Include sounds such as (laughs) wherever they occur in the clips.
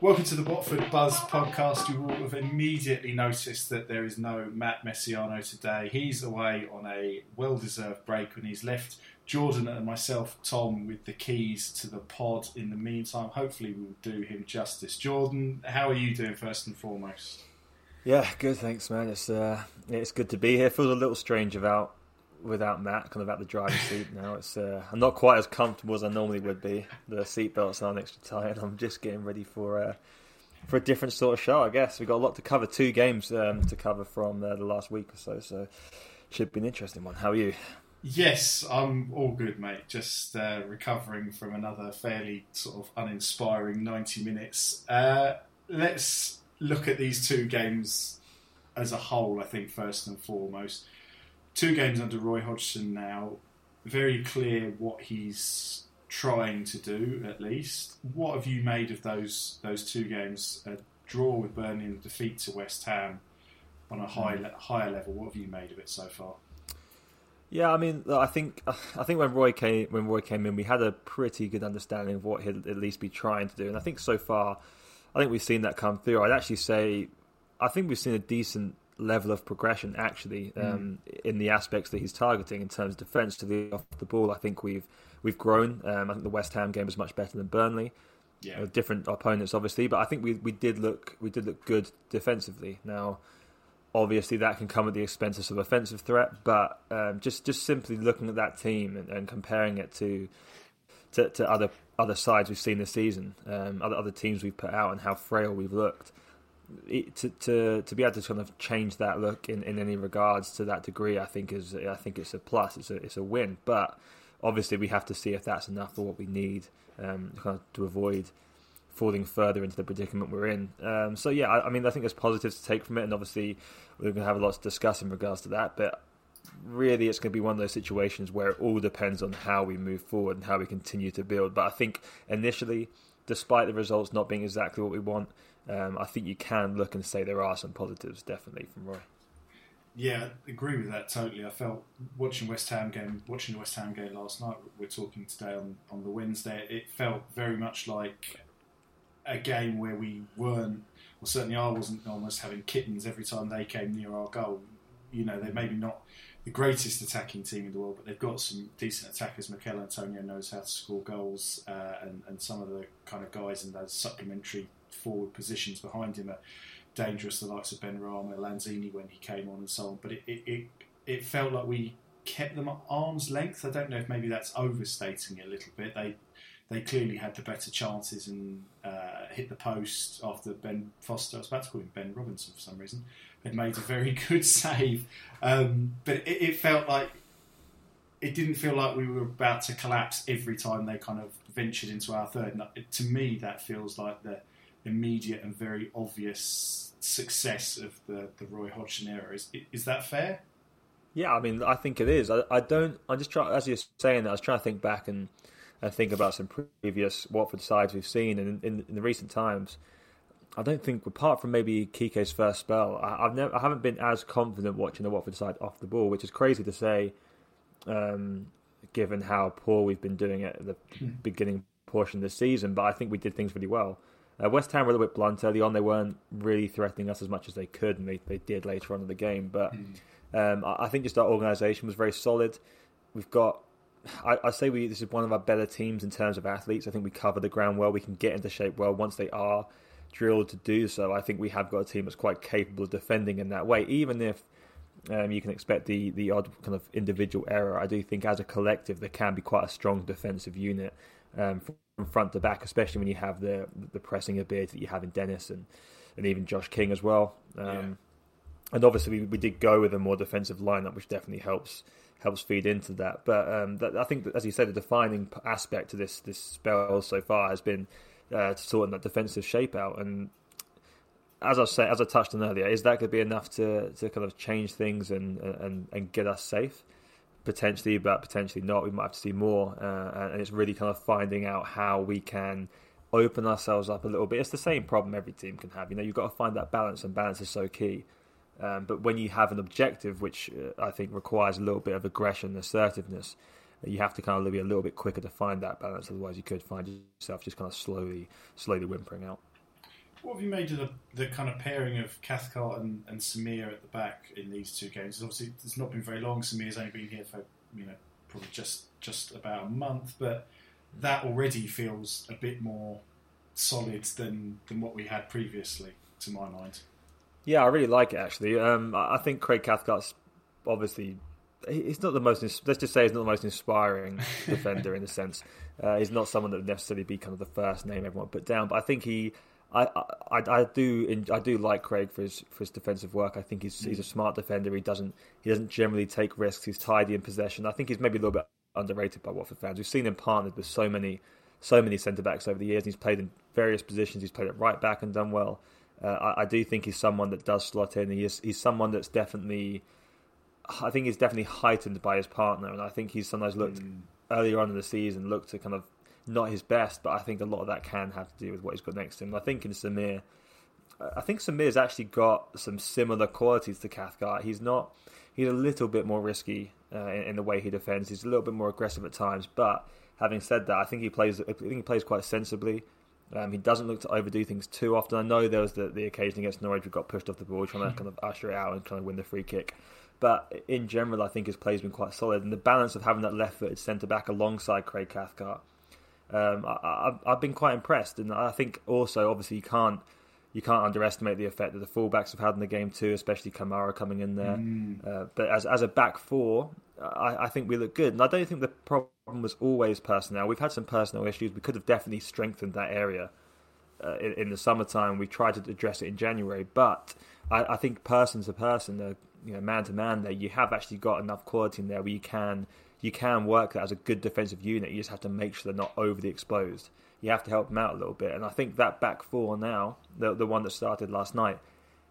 Welcome to the Watford Buzz podcast. You will have immediately noticed that there is no Matt Mesiano today. He's away on a well deserved break when he's left Jordan and myself, Tom, with the keys to the pod. In the meantime, hopefully, we'll do him justice. Jordan, how are you doing first and foremost? Yeah, good. Thanks, man. It's uh, it's good to be here. Feels a little strange about without Matt, kind of at the driver's seat now. It's uh, I'm not quite as comfortable as I normally would be. The seatbelts aren't extra tight. I'm just getting ready for uh, for a different sort of show. I guess we've got a lot to cover. Two games um, to cover from uh, the last week or so. So should be an interesting one. How are you? Yes, I'm all good, mate. Just uh, recovering from another fairly sort of uninspiring 90 minutes. Uh, let's look at these two games as a whole, I think, first and foremost. Two games under Roy Hodgson now. Very clear what he's trying to do, at least. What have you made of those those two games? A draw with Burnley and a defeat to West Ham on a hmm. high le- higher level. What have you made of it so far? Yeah, I mean, I think I think when Roy came when Roy came in, we had a pretty good understanding of what he'd at least be trying to do, and I think so far, I think we've seen that come through. I'd actually say, I think we've seen a decent level of progression actually um, in the aspects that he's targeting in terms of defence to the off the ball. I think we've we've grown. Um, I think the West Ham game was much better than Burnley. Yeah. Uh, different opponents, obviously, but I think we we did look we did look good defensively. Now, obviously, that can come at the expense of some offensive threat, but um, just just simply looking at that team and, and comparing it to, to to other other sides we've seen this season, um, other other teams we've put out, and how frail we've looked. To, to to be able to kind of change that look in, in any regards to that degree, I think is I think it's a plus. It's a it's a win, but obviously we have to see if that's enough for what we need um, kind of to avoid falling further into the predicament we're in. Um, so yeah, I, I mean I think there's positives to take from it, and obviously we're going to have a lot to discuss in regards to that. But really, it's going to be one of those situations where it all depends on how we move forward and how we continue to build. But I think initially, despite the results not being exactly what we want, um, I think you can look and say there are some positives definitely from Roy. Yeah, I agree with that totally. I felt watching West Ham game, watching the West Ham game last night. We're talking today on, on the Wednesday. It felt very much like a game where we weren't, or certainly I wasn't almost having kittens every time they came near our goal. You know, they're maybe not the greatest attacking team in the world, but they've got some decent attackers. Michail Antonio knows how to score goals, uh, and, and some of the kind of guys in those supplementary forward positions behind him are dangerous. The likes of Benrahma, Lanzini when he came on, and so on. But it, it, it, it felt like we kept them at arm's length. I don't know if maybe that's overstating it a little bit. They they clearly had the better chances and uh, hit the post after Ben Foster. I was about to call him Ben Robinson for some reason. Had made a very (laughs) good save, um, but it, it felt like it didn't feel like we were about to collapse every time they kind of ventured into our third. And to me, that feels like the immediate and very obvious success of the, the Roy Hodgson era. Is, is that fair? Yeah, I mean, I think it is. I, I don't. I just try as you're saying that. I was trying to think back and, and think about some previous Watford sides we've seen, and in, in, in the recent times, I don't think, apart from maybe Quique's first spell, I, I've never, I haven't been as confident watching the Watford side off the ball, which is crazy to say, um, given how poor we've been doing it at the beginning portion of the season. But I think we did things really well. Uh, West Ham were a little bit blunt early on. They weren't really threatening us as much as they could, and they, they did later on in the game. But mm. um, I, I, think just our organisation was very solid. We've got, I, I, say we this is one of our better teams in terms of athletes. I think we cover the ground well. We can get into shape well once they are drilled to do so. I think we have got a team that's quite capable of defending in that way, even if. Um, you can expect the, the odd kind of individual error. I do think as a collective there can be quite a strong defensive unit um, from front to back, especially when you have the the pressing ability that you have in Dennis and, and even Josh King as well. Um, yeah. And obviously, we, we did go with a more defensive lineup, which definitely helps helps feed into that. But um, that, I think, that, as you said, the defining aspect to this this spell so far has been uh, to sort that defensive shape out. And as I said, as I touched on earlier, is that going to be enough to, to kind of change things and and, and get us safe? Potentially, but potentially not. We might have to see more, uh, and it's really kind of finding out how we can open ourselves up a little bit. It's the same problem every team can have. You know, you've got to find that balance, and balance is so key. Um, but when you have an objective, which uh, I think requires a little bit of aggression, and assertiveness, you have to kind of be a little bit quicker to find that balance. Otherwise, you could find yourself just kind of slowly, slowly whimpering out. What have you made of the, the kind of pairing of Cathcart and, and Samir at the back in these two games? Obviously, it's not been very long. Samir's only been here for you know probably just just about a month, but that already feels a bit more solid than than what we had previously, to my mind. Yeah, I really like it actually. Um, I think Craig Cathcart's obviously he's not the most. Let's just say he's not the most inspiring (laughs) defender in a sense. Uh, he's not someone that would necessarily be kind of the first name everyone put down, but I think he I, I, I do I do like Craig for his for his defensive work. I think he's he's a smart defender. He doesn't he doesn't generally take risks. He's tidy in possession. I think he's maybe a little bit underrated by Watford fans. We've seen him partnered with so many so many centre backs over the years. He's played in various positions. He's played at right back and done well. Uh, I, I, do think he's someone that does slot in. He is, he's someone that's definitely I think he's definitely heightened by his partner, and I think he's sometimes looked mm. earlier on in the season looked to kind of not his best, but I think a lot of that can have to do with what he's got next to him. I think in Samir, I think Samir's actually got some similar qualities to Cathcart. He's not, he's a little bit more risky uh, in, in, the way he defends. He's a little bit more aggressive at times, but having said that, I think he plays, I think he plays quite sensibly. Um, he doesn't look to overdo things too often. I know there was the, the occasion against Norwich we got pushed off the ball, trying to (laughs) kind of usher it out and trying to win the free kick. But in general, I think his play's been quite solid, and the balance of having that left-footed centre back alongside Craig Cathcart um, I, have been quite impressed, and I think also obviously you can't you can't underestimate the effect that the fullbacks have had in the game too, especially Kamara coming in there. Mm. Uh, but as as a back four, I, I, think we look good, and I don't think the problem was always personnel. We've had some personnel issues. We could have definitely strengthened that area uh, in, in, the summertime. We tried to address it in January, but I, I think person to person, you know, man to man, there you have actually got enough quality in there where you can you can work that as a good defensive unit. You just have to make sure they're not overly exposed. You have to help them out a little bit, and I think that back four now, the the one that started last night,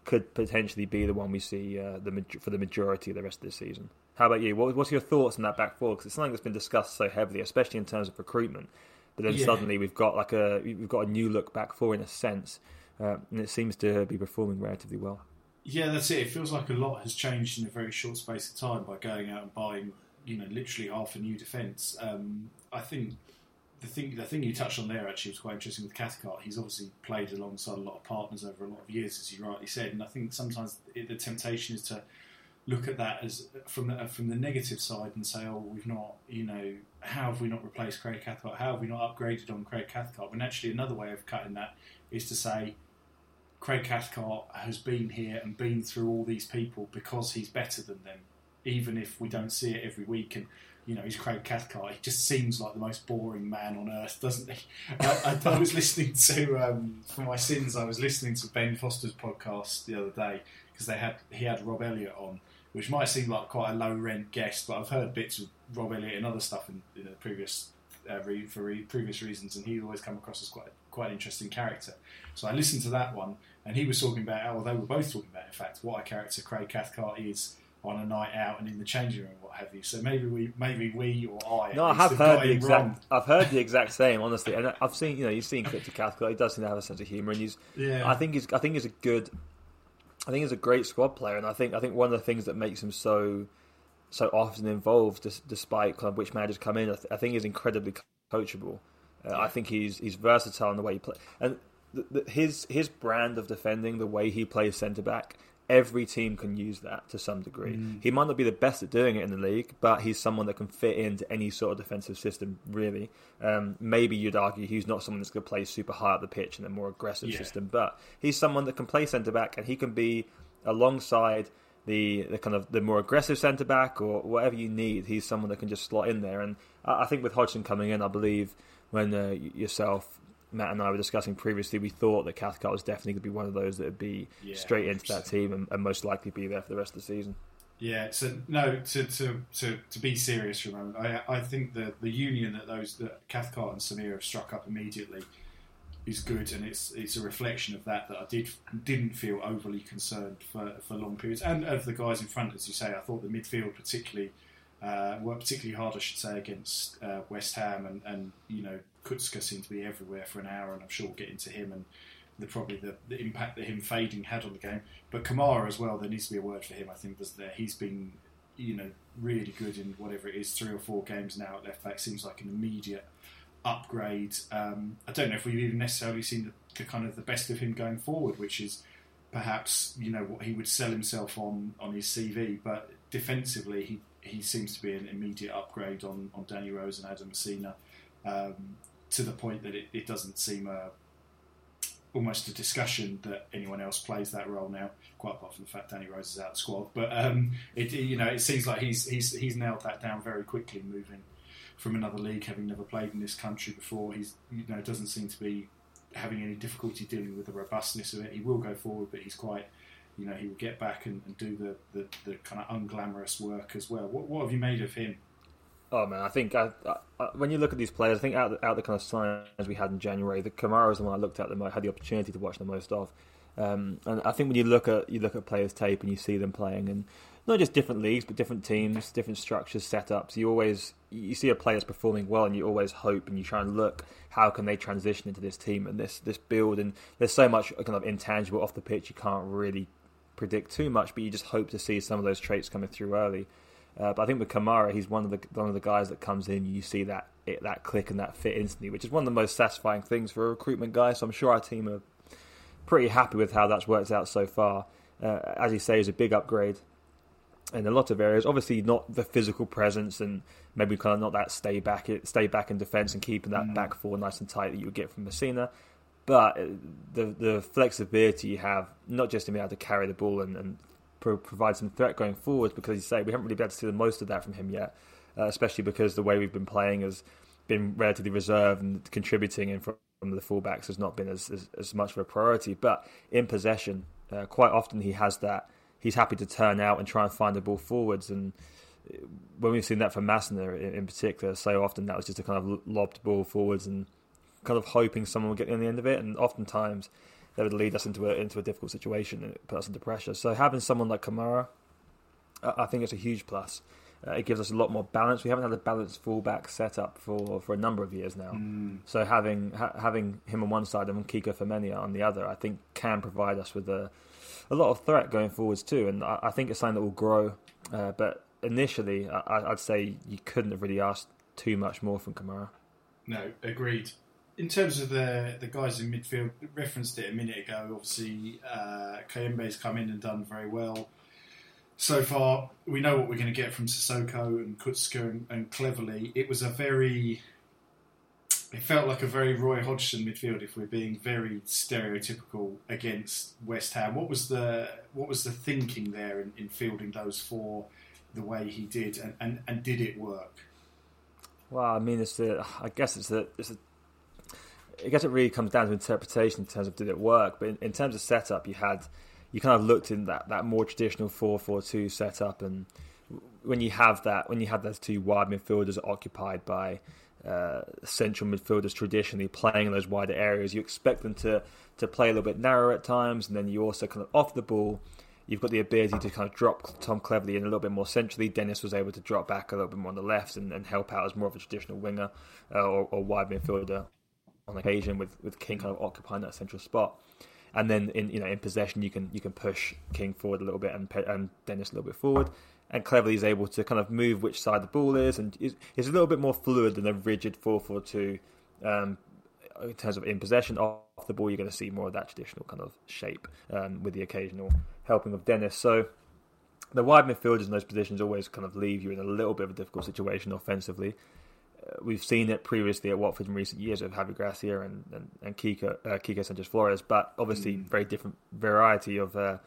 could potentially be the one we see uh, the for the majority of the rest of the season. How about you? What, what's your thoughts on that back four? Because it's something that's been discussed so heavily, especially in terms of recruitment. But then yeah. suddenly we've got like a we've got a new look back four in a sense, uh, and it seems to be performing relatively well. Yeah, that's it. It feels like a lot has changed in a very short space of time by going out and buying you know literally half a new defence. Um, I think the thing the thing you touched on there actually was quite interesting with Cathcart. He's obviously played alongside a lot of partners over a lot of years, as you rightly said, and I think sometimes the temptation is to look at that as from the, from the negative side and say, oh, we've not, you know, how have we not replaced Craig Cathcart? How have we not upgraded on Craig Cathcart? When actually another way of cutting that is to say. Craig Cathcart has been here and been through all these people because he's better than them even if we don't see it every week. And you know, he's Craig Cathcart. He just seems like the most boring man on earth, doesn't he? I, I, I (laughs) was listening to um, for my sins. I was listening to Ben Foster's podcast the other day because they had he had Rob Elliott on, which might seem like quite a low rent guest, but I've heard bits of Rob Elliott and other stuff in, in the previous uh, re, for re, previous reasons, and he's always come across as quite quite an interesting character. So I listened to that one, and he was talking about, well, they were both talking about, in fact, what a character Craig Cathcart is on a night out and in the changing room, what have you. So maybe we, maybe we or I. No, I have heard the exact. Wrong. I've heard the (laughs) exact same, honestly, and I've seen you know you've seen Clip to Cathcart. He does seem to have a sense of humour, and he's. Yeah. I think he's. I think he's a good. I think he's a great squad player, and I think I think one of the things that makes him so so often involved, despite kind of which managers come in, I, th- I think he's incredibly coachable. Uh, yeah. I think he's he's versatile in the way he plays, and the, the, his his brand of defending, the way he plays centre back, every team can use that to some degree. Mm. He might not be the best at doing it in the league, but he's someone that can fit into any sort of defensive system, really. Um, maybe you'd argue he's not someone that's going to play super high up the pitch in a more aggressive yeah. system, but he's someone that can play centre back and he can be alongside the, the kind of the more aggressive centre back or whatever you need. He's someone that can just slot in there. And I, I think with Hodgson coming in, I believe when uh, yourself, Matt and I were discussing previously, we thought that Cathcart was definitely going to be one of those that would be yeah, straight into 100%. that team and, and, most likely be there for the rest of the season. Yeah, so no, to to, to, to be serious for a moment, I, I think that the union that those that Cathcart and Samir have struck up immediately is good, and it's it's a reflection of that that I did didn't feel overly concerned for, for long periods, and of the guys in front, as you say, I thought the midfield particularly uh, worked particularly hard, I should say, against uh, West Ham, and, and you know Kucka seemed to be everywhere for an hour, and I'm sure we'll get into him and the probably the, the impact that him fading had on the game. But Kamara as well, there needs to be a word for him. I think was there. He's been you know really good in whatever it is, three or four games now at left back. Seems like an immediate upgrade. Um, I don't know if we've even necessarily seen the, the, kind of the best of him going forward, which is perhaps you know what he would sell himself on on his CV. But defensively, he he seems to be an immediate upgrade on on Danny Rose and Adam Masina um, to the point that it, it doesn't seem a almost a discussion that anyone else plays that role now. Quite apart from the fact Danny Rose is out of the squad, but um, it you know it seems like he's he's he's nailed that down very quickly, moving from another league, having never played in this country before. He's you know doesn't seem to be having any difficulty dealing with the robustness of it. He will go forward, but he's quite you know he will get back and, and do the, the, the kind of unglamorous work as well. What, what have you made of him? Oh man, I think I, I, when you look at these players, I think out out the kind of signs we had in January, the Kamara is the one I looked at the most, had the opportunity to watch the most of. Um, and I think when you look at you look at players' tape and you see them playing, and not just different leagues, but different teams, different structures, setups, you always you see a player's performing well, and you always hope and you try and look how can they transition into this team and this this build. And there's so much kind of intangible off the pitch, you can't really predict too much, but you just hope to see some of those traits coming through early. Uh, but I think with Kamara, he's one of the one of the guys that comes in. You see that it, that click and that fit instantly, which is one of the most satisfying things for a recruitment guy. So I'm sure our team are pretty happy with how that's worked out so far. Uh, as you say, is a big upgrade in a lot of areas. Obviously, not the physical presence and maybe kind of not that stay back, stay back in defence and keeping that mm. back four nice and tight that you would get from Masina. But uh, the the flexibility you have, not just in being able to carry the ball and, and pro- provide some threat going forward because you say we haven't really been able to see the most of that from him yet, uh, especially because the way we've been playing has been relatively reserved and contributing in from the fullbacks has not been as, as, as much of a priority. But in possession, uh, quite often he has that. He's happy to turn out and try and find the ball forwards. And uh, when we've seen that from Masina in, in particular, so often that was just a kind of lobbed ball forwards and kind of hoping someone would get in the end of it. And oftentimes that would lead us into a into a difficult situation and put us under pressure. So having someone like Kamara, I think it's a huge plus. Uh, it gives us a lot more balance. We haven't had a balanced fullback setup for, for a number of years now. Mm. So having ha- having him on one side and Kiko Femenia on the other, I think can provide us with a a lot of threat going forwards too. And I, I think it's something that will grow. Uh, but initially, I, would say you couldn't have really asked too much more from Kamara. No, agreed in terms of the the guys in midfield, referenced it a minute ago. Obviously, uh, Kayembe's come in and done very well so far. We know what we're going to get from Sissoko and Kucka and, and Cleverley. It was a very it felt like a very Roy Hodgson midfield, if we're being very stereotypical against West Ham. What was the what was the thinking there in, in fielding those four the way he did, and, and, and did it work? Well, I mean, it's the I guess it's the it's the I guess it really comes down to interpretation in terms of did it work. But in, in terms of setup, you had you kind of looked in that, that more traditional four four two setup, and when you have that, when you have those two wide midfielders occupied by uh, central midfielders traditionally playing in those wider areas, you expect them to to play a little bit narrow at times, and then you also kind of off the ball. You've got the ability to kind of drop Tom Cleverley in a little bit more centrally. Dennis was able to drop back a little bit more on the left and, and help out as more of a traditional winger uh, or, or wide midfielder on occasion with, with King kind of occupying that central spot. And then in you know in possession you can you can push King forward a little bit and and Dennis a little bit forward. And Cleverley is able to kind of move which side the ball is, and is, a little bit more fluid than a rigid four four two. Um, in terms of in possession off the ball, you're going to see more of that traditional kind of shape um, with the occasional helping of Dennis. So the wide midfielders in those positions always kind of leave you in a little bit of a difficult situation offensively. We've seen it previously at Watford in recent years with Javi Gracia and and, and Kiko, uh, Quique Sanchez Flores, but obviously mm. very different variety of uh,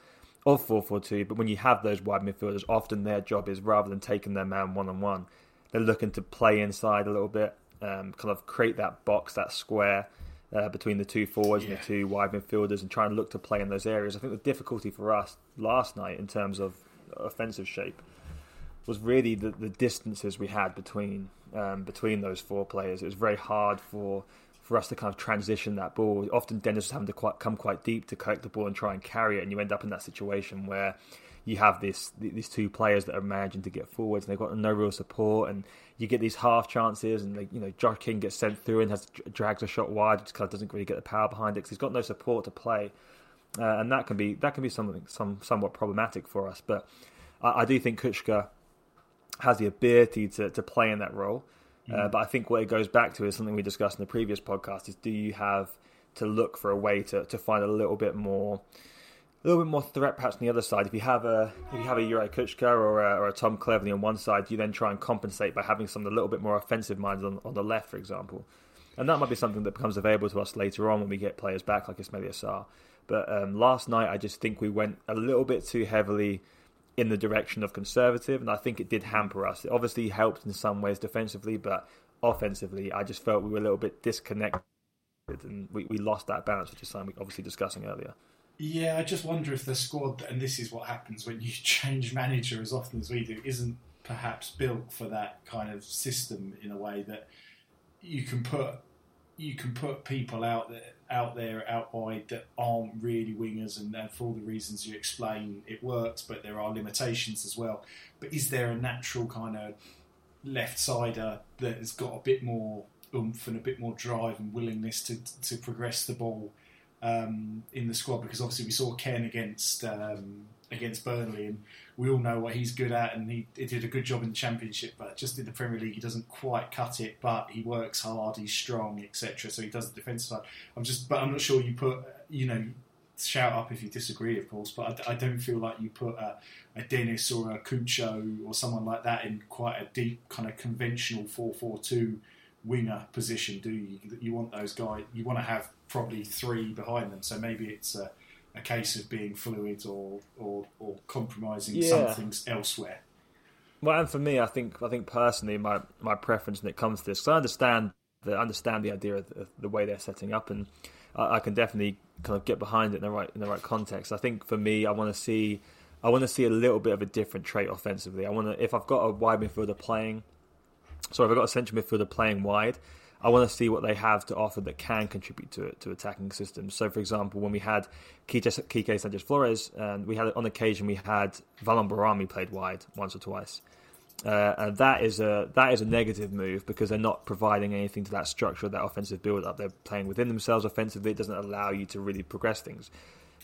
of four four two. But when you have those wide midfielders, often their job is rather than taking their man one on one, they're looking to play inside a little bit, um, kind of create that box, that square. Uh, between the two forwards yeah. and the two wide midfielders, and try and look to play in those areas. I think the difficulty for us last night in terms of offensive shape was really the, the distances we had between um, between those four players. It was very hard for for us to kind of transition that ball. Often Dennis was having to quite, come quite deep to collect the ball and try and carry it, and you end up in that situation where you have this these two players that are managing to get forwards and they've got no real support and you get these half chances and they, you know Josh King gets sent through and has drags a shot wide just kind of doesn't really get the power behind it because he's got no support to play uh, and that can be that can be something some somewhat problematic for us but I, I do think Kucka has the ability to, to play in that role. Uh, mm. Uh, but I think what it goes back to is something we discussed in the previous podcast: is do you have to look for a way to, to find a little bit more, a little bit more threat perhaps on the other side. If you have a if you have a Juraj Kucka or a, or a Tom Cleverley on one side, you then try and compensate by having some a little bit more offensive minds on, on the left, for example. And that might be something that becomes available to us later on when we get players back like Ismaila Sarr. But um, last night, I just think we went a little bit too heavily in the direction of conservative, and I think it did hamper us. It obviously helped in some ways defensively, but offensively, I just felt we were a little bit disconnected and we, we lost that balance, which is something we obviously discussing earlier. Yeah, I just wonder if the squad, and this is what happens when you (laughs) change manager as often as we do, isn't perhaps built for that kind of system in a way that you can put you can put people out there out there out wide that aren't really wingers, and, for all the reasons you explain, it works, but there are limitations as well. But is there a natural kind of left sider that has got a bit more oomph and a bit more drive and willingness to to progress the ball um, in the squad? Because obviously we saw Ken against um, against Burnley, and we all know what he's good at, and he, he, did a good job in the Championship. But just in the Premier League, he doesn't quite cut it. But he works hard, he's strong, etc. So he does the defensive side. I'm just, but I'm not sure you put, you know, shout up if you disagree, of course. But I, I don't feel like you put a, a, Dennis or a Cucho or someone like that in quite a deep kind of conventional four-four-two winger position, do you? That you want those guys. You want to have probably three behind them. So maybe it's. Uh, a case of being fluid or or, or compromising yeah. something elsewhere. Well, and for me, I think I think personally, my, my preference when it comes to this, because I understand the understand the idea of the, the way they're setting up, and I, I, can definitely kind of get behind it in the right in the right context. I think for me, I want to see I want to see a little bit of a different trait offensively. I want to if I've got a wide midfielder playing, so if I've got a central midfielder playing wide, I want to see what they have to offer that can contribute to to attacking systems. So, for example, when we had Quique Sanchez Flores, and we had on occasion we had Valon Behrami played wide once or twice. Uh, and that is a that is a negative move because they're not providing anything to that structure, that offensive build up. They're playing within themselves offensively. It doesn't allow you to really progress things.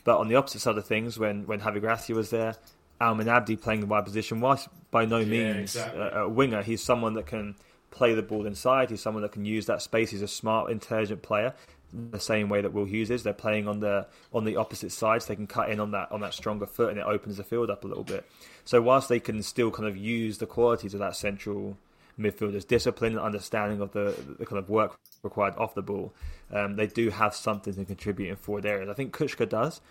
But on the opposite side of things, when when Javi Gracia was there, Almen Abdi playing the wide position, whilst by no means yeah, exactly. a, a winger, he's someone that can play the ball inside. He's someone that can use that space. He's a smart, intelligent player. The same way that Will Hughes is, they're playing on the on the opposite sides. So they can cut in on that on that stronger foot, and it opens the field up a little bit. So whilst they can still kind of use the qualities of that central midfielder's discipline and understanding of the, the kind of work required off the ball, um, they do have something to contribute in forward areas. I think Kucka does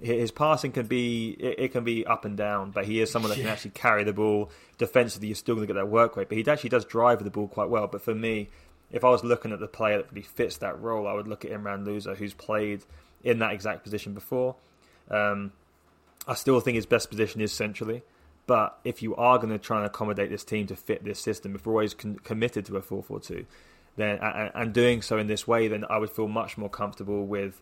his passing can be it, can be up and down, but he is someone that yeah. can actually carry the ball defensively. You're still going to get that work rate, but he actually does drive the ball quite well. But for me, if I was looking at the player that really fits that role, I would look at Imran Louza, who's played in that exact position before. Um, I still think his best position is centrally, but if you are going to try and accommodate this team to fit this system, if we're always con- committed to a 4-4-2, then and, and doing so in this way, then I would feel much more comfortable with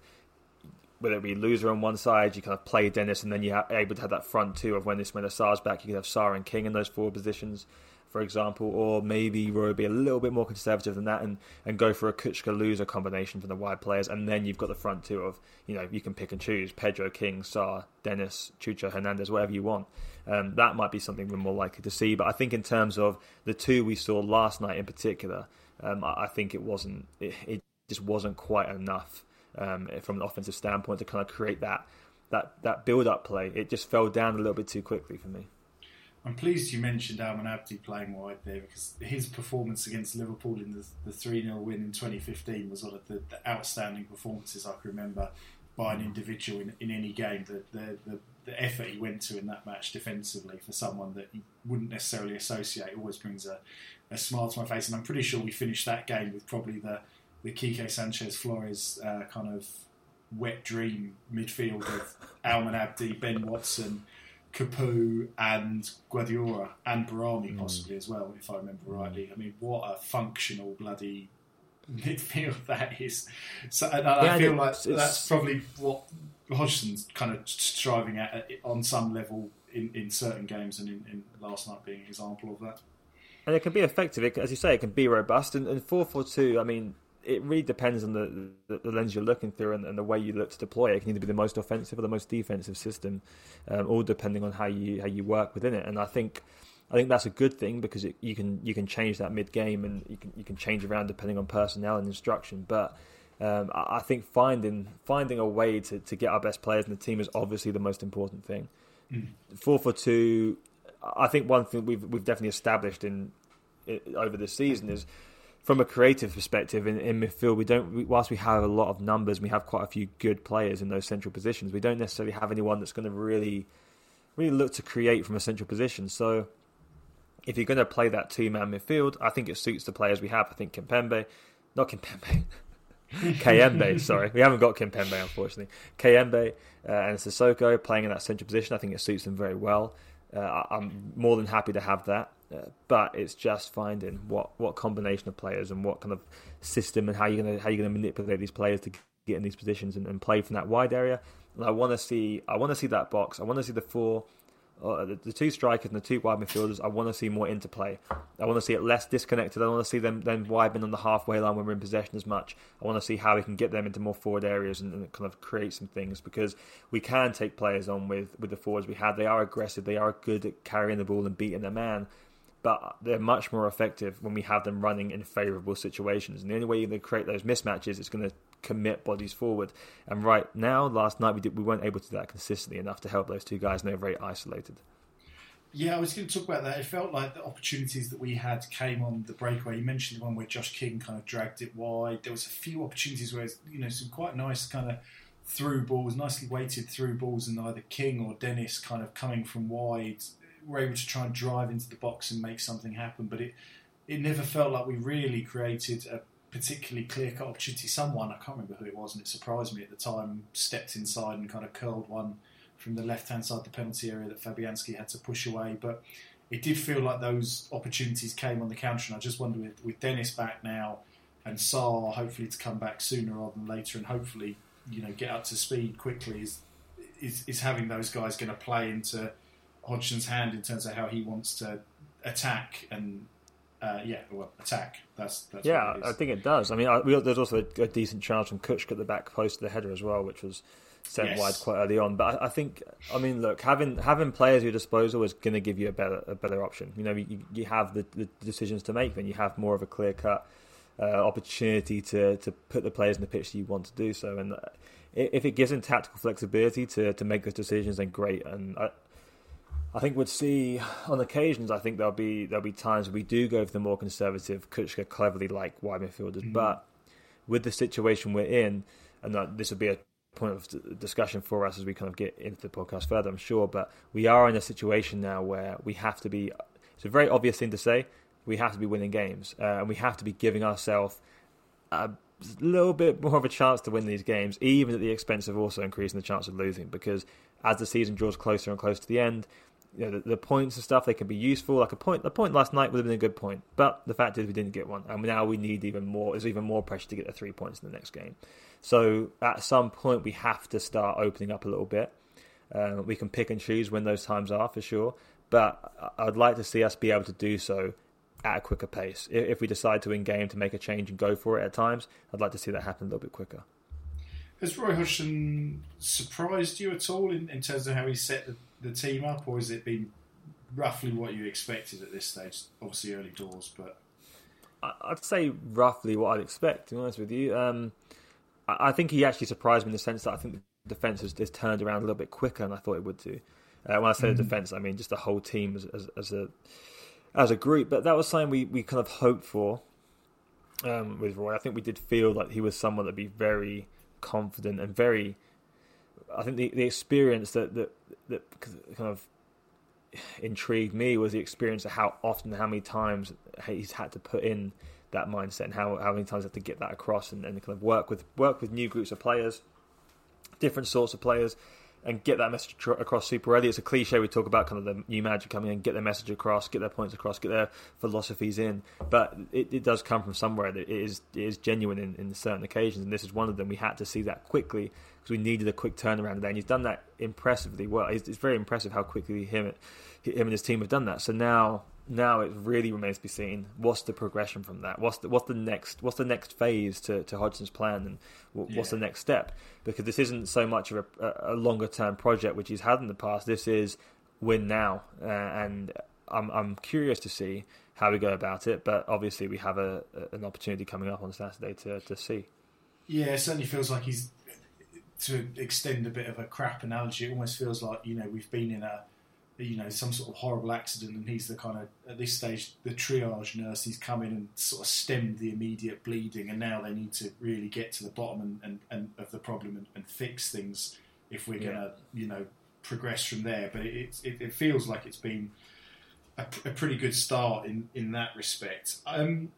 whether it be Louza on one side, you kind of play Dennis, and then you're able to have that front two of when this when the Sarr's back, you could have Sarr and King in those four positions, for example, or maybe Roy be a little bit more conservative than that and, and go for a Kucka Louza combination from the wide players, and then you've got the front two of you know you can pick and choose Pedro, King, Sarr, Dennis, Cucho, Hernandez, whatever you want. Um, that might be something we're more likely to see, but I think in terms of the two we saw last night in particular, um, I, I think it wasn't it, it just wasn't quite enough um, from an offensive standpoint to kind of create that that that build up play. It just fell down a little bit too quickly for me. I'm pleased you mentioned Almen Abdi playing wide there because his performance against Liverpool in the, the 3 0 win in 2015 was one of the, the, outstanding performances I can remember by an individual in, in any game. The, the, the, the, effort he went to in that match defensively for someone that you wouldn't necessarily associate always brings a, a smile to my face. And I'm pretty sure we finished that game with probably the, the Quique Sanchez Flores uh, kind of wet dream midfield of (laughs) Almen Abdi, Ben Watson. Capoue and Guedioura and Behrami mm. possibly mm. as well, if I remember rightly. I mean, what a functional bloody (laughs) midfield that is. So, and yeah, I feel like that's probably what Hodgson's kind of striving at on some level in, in certain games, and in, in last night being an example of that. And it can be effective, as you say, it can be robust. And, and 4 4 2, I mean, it really depends on the, the, lens you're looking through and, and, the way you look to deploy it. It can either be the most offensive or the most defensive system, um, all depending on how you how you work within it. And I think I think that's a good thing because it, you can you can change that mid game and you can you can change around depending on personnel and instruction. But um, I, I think finding finding a way to, to get our best players in the team is obviously the most important thing. Mm. Four for two. I think one thing we've we've definitely established in, in over the season is from a creative perspective in, in midfield, we don't. We, whilst we have a lot of numbers, we have quite a few good players in those central positions. We don't necessarily have anyone that's going to really, really look to create from a central position. So, if you're going to play that two-man midfield, I think it suits the players we have. I think Kimpembe, not Kimpembe, (laughs) Kayembe. sorry, we haven't got Kimpembe unfortunately. Kayembe uh, and Sissoko playing in that central position, I think it suits them very well. Uh, I'm more than happy to have that. But it's just finding what, what combination of players and what kind of system and how you're gonna how you're gonna manipulate these players to get in these positions and, and play from that wide area. And I want to see I want to see that box. I want to see the four, uh, the, the, two strikers and the two wide midfielders. I want to see more interplay. I want to see it less disconnected. I want to see them then widening on the halfway line when we're in possession as much. I want to see how we can get them into more forward areas and, and kind of create some things because we can take players on with with the forwards we have. They are aggressive. They are good at carrying the ball and beating their man but they're much more effective when we have them running in favourable situations. And the only way you're going to create those mismatches is going to commit bodies forward. And right now, last night we did we weren't able to do that consistently enough to help those two guys, and they're very isolated. Yeah, I was going to talk about that. It felt like the opportunities that we had came on the breakaway. You mentioned the one where Josh King kind of dragged it wide. There was a few opportunities where you know some quite nice kind of through balls, nicely weighted through balls, and either King or Dennis kind of coming from wide were able to try and drive into the box and make something happen. But it it never felt like we really created a particularly clear cut opportunity. Someone I can't remember who it was, and it surprised me at the time. Stepped inside and kind of curled one from the left hand side of the penalty area that Fabianski had to push away, but. It did feel like those opportunities came on the counter, and I just wonder with, with Dennis back now and Sarr hopefully to come back sooner rather than later, and hopefully you know get up to speed quickly. Is is, is having those guys going to play into Hodgson's hand in terms of how he wants to attack and uh, yeah, well, attack. That's, that's yeah. I think it does. I mean, I, we, there's also a, a, decent chance from Kucka at the back post to the header as well, which was sent yes. wide quite early on. But I, I, think, I mean, look, having having players at your disposal is going to give you a better a better option. You know, you, you have the, the decisions to make, then you have more of a clear cut uh, opportunity to to put the players in the pitch that you want to do so. And uh, if it gives them tactical flexibility to to make those decisions, then great. And I, I think we'd see on occasions. I think there'll be there'll be times we do go for the more conservative Kucka Cleverley like wide midfielders, mm-hmm. but with the situation we're in, and that this will be a point of discussion for us as we kind of get into the podcast further, I'm sure. But we are in a situation now where we have to be. It's a very obvious thing to say. We have to be winning games, uh, and we have to be giving ourselves a little bit more of a chance to win these games, even at the expense of also increasing the chance of losing. Because as the season draws closer and closer to the end, you know, the, the, points and stuff they can be useful. Like a point, the point last night would have been a good point, but the fact is we didn't get one, and now we need even more. There's even more pressure to get the three points in the next game. So at some point we have to start opening up a little bit. Uh, we can pick and choose when those times are for sure, but I'd like to see us be able to do so at a quicker pace. If we decide to in game to make a change and go for it at times, I'd like to see that happen a little bit quicker. Has Roy Hodgson surprised you at all in, in terms of how he set the the team up, or has it been roughly what you expected at this stage? Obviously, early doors, but I'd say roughly what I'd expect. To be honest with you, um, I think he actually surprised me in the sense that I think the defense has, has turned around a little bit quicker than I thought it would do. Uh, when I say mm-hmm. the defense, I mean just the whole team as, as, as, a as a group. But that was something we, we kind of hoped for um, with Roy. I think we did feel like he was someone that'd be very confident and very. I think the, the experience that, that that kind of intrigued me was the experience of how often, how many times he's had to put in that mindset and how, how many times he had to get that across and, and kind of work with work with new groups of players, different sorts of players, and get that message across super early. It's a cliche we talk about kind of the new manager coming in, get their message across, get their points across, get their philosophies in. But it, it does come from somewhere that it is it is genuine in, in certain occasions, and this is one of them. We had to see that quickly because we needed a quick turnaround there, and he's done that impressively well. It's, it's very impressive how quickly him him and his team have done that. So now now it really remains to be seen what's the progression from that. What's the what's the next what's the next phase to, to Hodgson's plan and what's yeah. the next step? Because this isn't so much of a, a, longer term project which he's had in the past. This is win now, uh, and I'm I'm curious to see how we go about it. But obviously we have a, an opportunity coming up on Saturday to to see. Yeah, it certainly feels like he's to extend a bit of a crap analogy. It almost feels like you know we've been in a you know some sort of horrible accident, and he's the kind of at this stage the triage nurse. He's come in and sort of stemmed the immediate bleeding, and now they need to really get to the bottom and, and, and of the problem and, and, fix things if we're going to you know progress from there. But it, it, it feels like it's been a, a, pretty good start in in that respect. Um,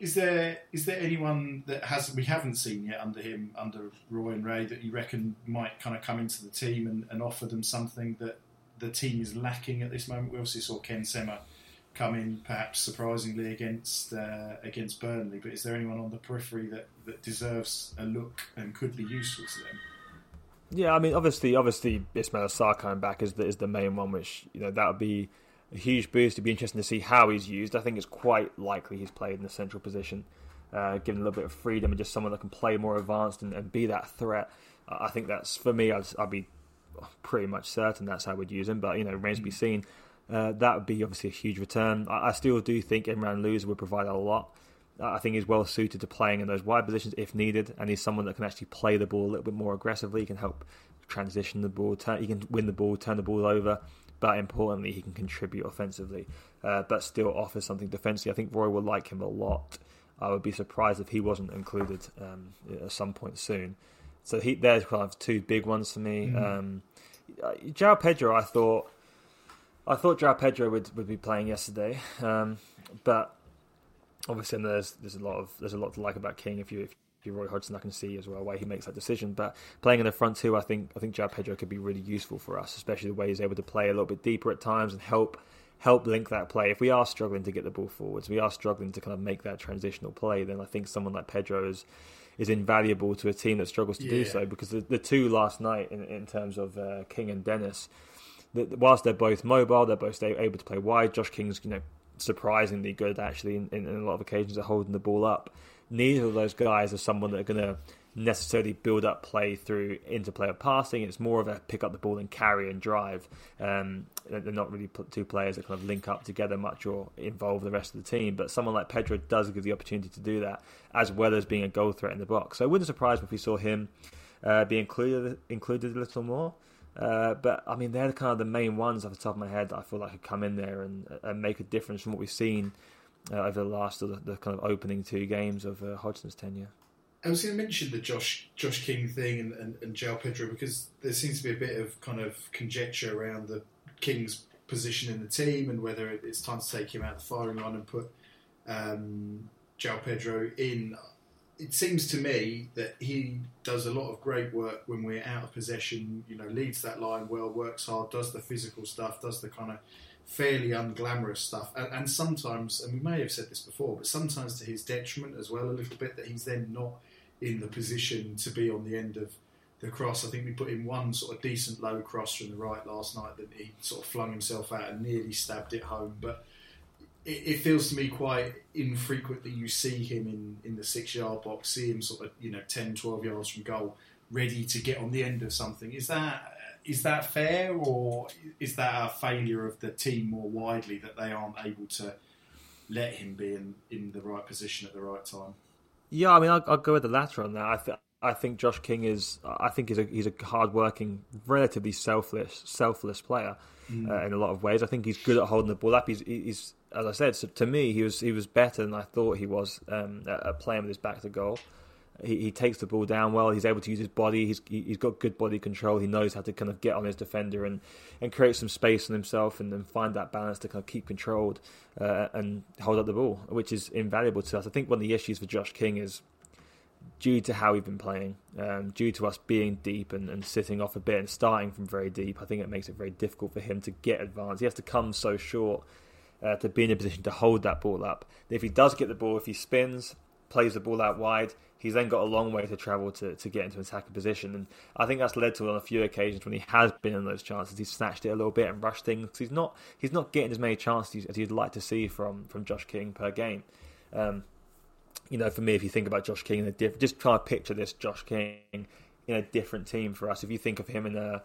is there is there anyone that has we haven't seen yet under him under Roy and Ray that you reckon might kind of come into the team and, and offer them something that the team is lacking at this moment. We obviously saw Ken Sema come in, perhaps surprisingly against uh, against Burnley. But is there anyone on the periphery that, that deserves a look and could be useful to them? Yeah, I mean, obviously, obviously, Ismaila Sarr coming back is the, is the main one, which you know that would be a huge boost. It'd be interesting to see how he's used. I think it's quite likely he's played in the central position, uh, given a little bit of freedom and just someone that can play more advanced and, and be that threat. I think that's for me. I'd, I'd be pretty much certain that's how we'd use him. But you know, remains to be mm. seen. Uh, that would be obviously a huge return. I, I still do think Imran Louza would provide a lot. I think he's well suited to playing in those wide positions if needed, and he's someone that can actually play the ball a little bit more aggressively. He can help transition the ball, turn, he can win the ball, turn the ball over, but importantly, he can contribute offensively, uh, but still offer something defensively. I think Roy will like him a lot. I would be surprised if he wasn't included um, at some point soon. So he, there's kind of two big ones for me. Mm. Um, João Pedro, I thought, I thought João Pedro would, would be playing yesterday, um, but obviously there's there's a lot of there's a lot to like about King. If you if you're Roy Hodgson, I can see as well why he makes that decision. But playing in the front two, I think I think João Pedro could be really useful for us, especially the way he's able to play a little bit deeper at times and help help link that play. If we are struggling to get the ball forwards, we are struggling to kind of make that transitional play. Then I think someone like Pedro is is invaluable to a team that struggles to yeah. do so. Because the, the two last night, in, in terms of uh, King and Dennis, the, whilst they're both mobile, they're both able to play wide. Josh King's you know surprisingly good actually in, in, in a lot of occasions at holding the ball up. Neither of those guys are someone that are going to necessarily build up play through interplay of passing. It's more of a pick up the ball and carry and drive. Um, they're not really two players that kind of link up together much or involve the rest of the team. But someone like Pedro does give the opportunity to do that, as well as being a goal threat in the box. So it wouldn't surprise if we saw him uh, be included included a little more. Uh, but I mean, they're kind of the main ones off the top of my head that I feel like could come in there and, and make a difference from what we've seen uh, over the last the, the, kind of opening two games of uh, Hodgson's tenure. I was going to mention the Josh Josh King thing and, and, and João Pedro because there seems to be a bit of kind of conjecture around the King's position in the team and whether it's time to take him out of the firing line and put um, João Pedro in. It seems to me that he does a lot of great work when we're out of possession. You know, leads that line well, works hard, does the physical stuff, does the kind of fairly unglamorous stuff, and, and sometimes, and we may have said this before, but sometimes to his detriment as well, a little bit that he's then not in the position to be on the end of the cross. I think we put in one sort of decent low cross from the right last night that he sort of flung himself out and nearly stabbed it home. But it, feels to me quite infrequent that you see him in, in the six yard box, see him sort of, you know, 10, 12 yards from goal, ready to get on the end of something. Is that is that fair, or is that a failure of the team more widely that they aren't able to let him be in, in the right position at the right time. Yeah, I mean, I'll, I'll go with the latter on that. I, th- I think Josh King is. I think he's a he's a hardworking, relatively selfless selfless player mm. uh, in a lot of ways. I think he's good at holding the ball up. He's, he's as I said, so to me, he was he was better than I thought he was um, at, at playing with his back to goal. He, he takes the ball down well. He's able to use his body. He's he's got good body control. He knows how to kind of get on his defender and, and create some space on himself and then find that balance to kind of keep controlled uh, and hold up the ball, which is invaluable to us. I think one of the issues for Josh King is due to how we've been playing, um, due to us being deep and, and sitting off a bit and starting from very deep. I think it makes it very difficult for him to get advanced. He has to come so short. Uh, to be in a position to hold that ball up. If he does get the ball, if he spins, plays the ball out wide, he's then got a long way to travel to, to get into an attacking position. And I think that's led to on a few occasions when he has been in those chances, he's snatched it a little bit and rushed things. He's not he's not getting as many chances as you'd like to see from from Josh King per game. Um, you know, for me, if you think about Josh King, in a diff- just try to picture this Josh King in a different team for us. If you think of him in a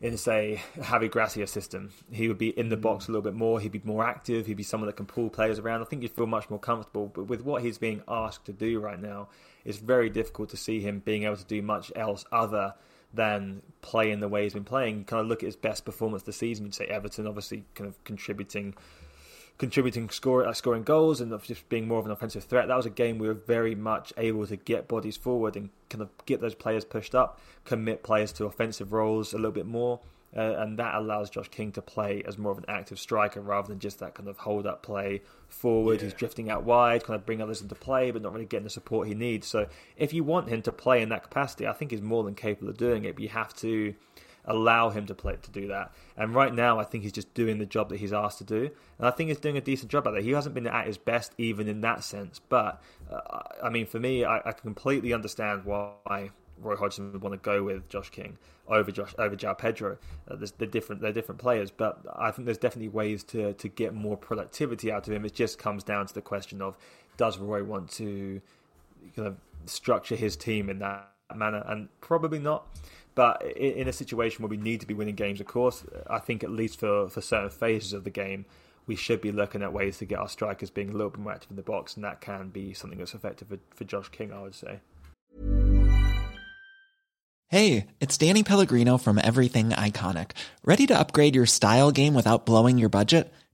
in say Javi Gracia system, he would be in the box mm. a little bit more. He'd be more active. He'd be someone that can pull players around. I think you'd feel much more comfortable. But with what he's being asked to do right now, it's very difficult to see him being able to do much else other than play in the way he's been playing. You kind of look at his best performance this season. You'd say Everton, obviously, kind of contributing contributing score, uh, scoring goals and just being more of an offensive threat. That was a game we were very much able to get bodies forward and kind of get those players pushed up, commit players to offensive roles a little bit more. Uh, and that allows Josh King to play as more of an active striker rather than just that kind of hold up play forward. Yeah. He's drifting out wide, kind of bring others into play, but not really getting the support he needs. So if you want him to play in that capacity, I think he's more than capable of doing it. But you have to allow him to play to do that. And right now, I think he's just doing the job that he's asked to do, and I think he's doing a decent job at that. He hasn't been at his best even in that sense, but uh, I mean, for me, I, I completely understand why Roy Hodgson would want to go with Josh King over Josh over João Pedro. Uh, they're different. They're different players, but I think there's definitely ways to to get more productivity out of him. It just comes down to the question of does Roy want to kind of structure his team in that manner, and probably not. But in a situation where we need to be winning games, of course, I think at least for, for certain phases of the game, we should be looking at ways to get our strikers being a little bit more active in the box, and that can be something that's effective for, for Josh King, I would say. Hey, it's Danny Pellegrino from Everything Iconic. Ready to upgrade your style game without blowing your budget?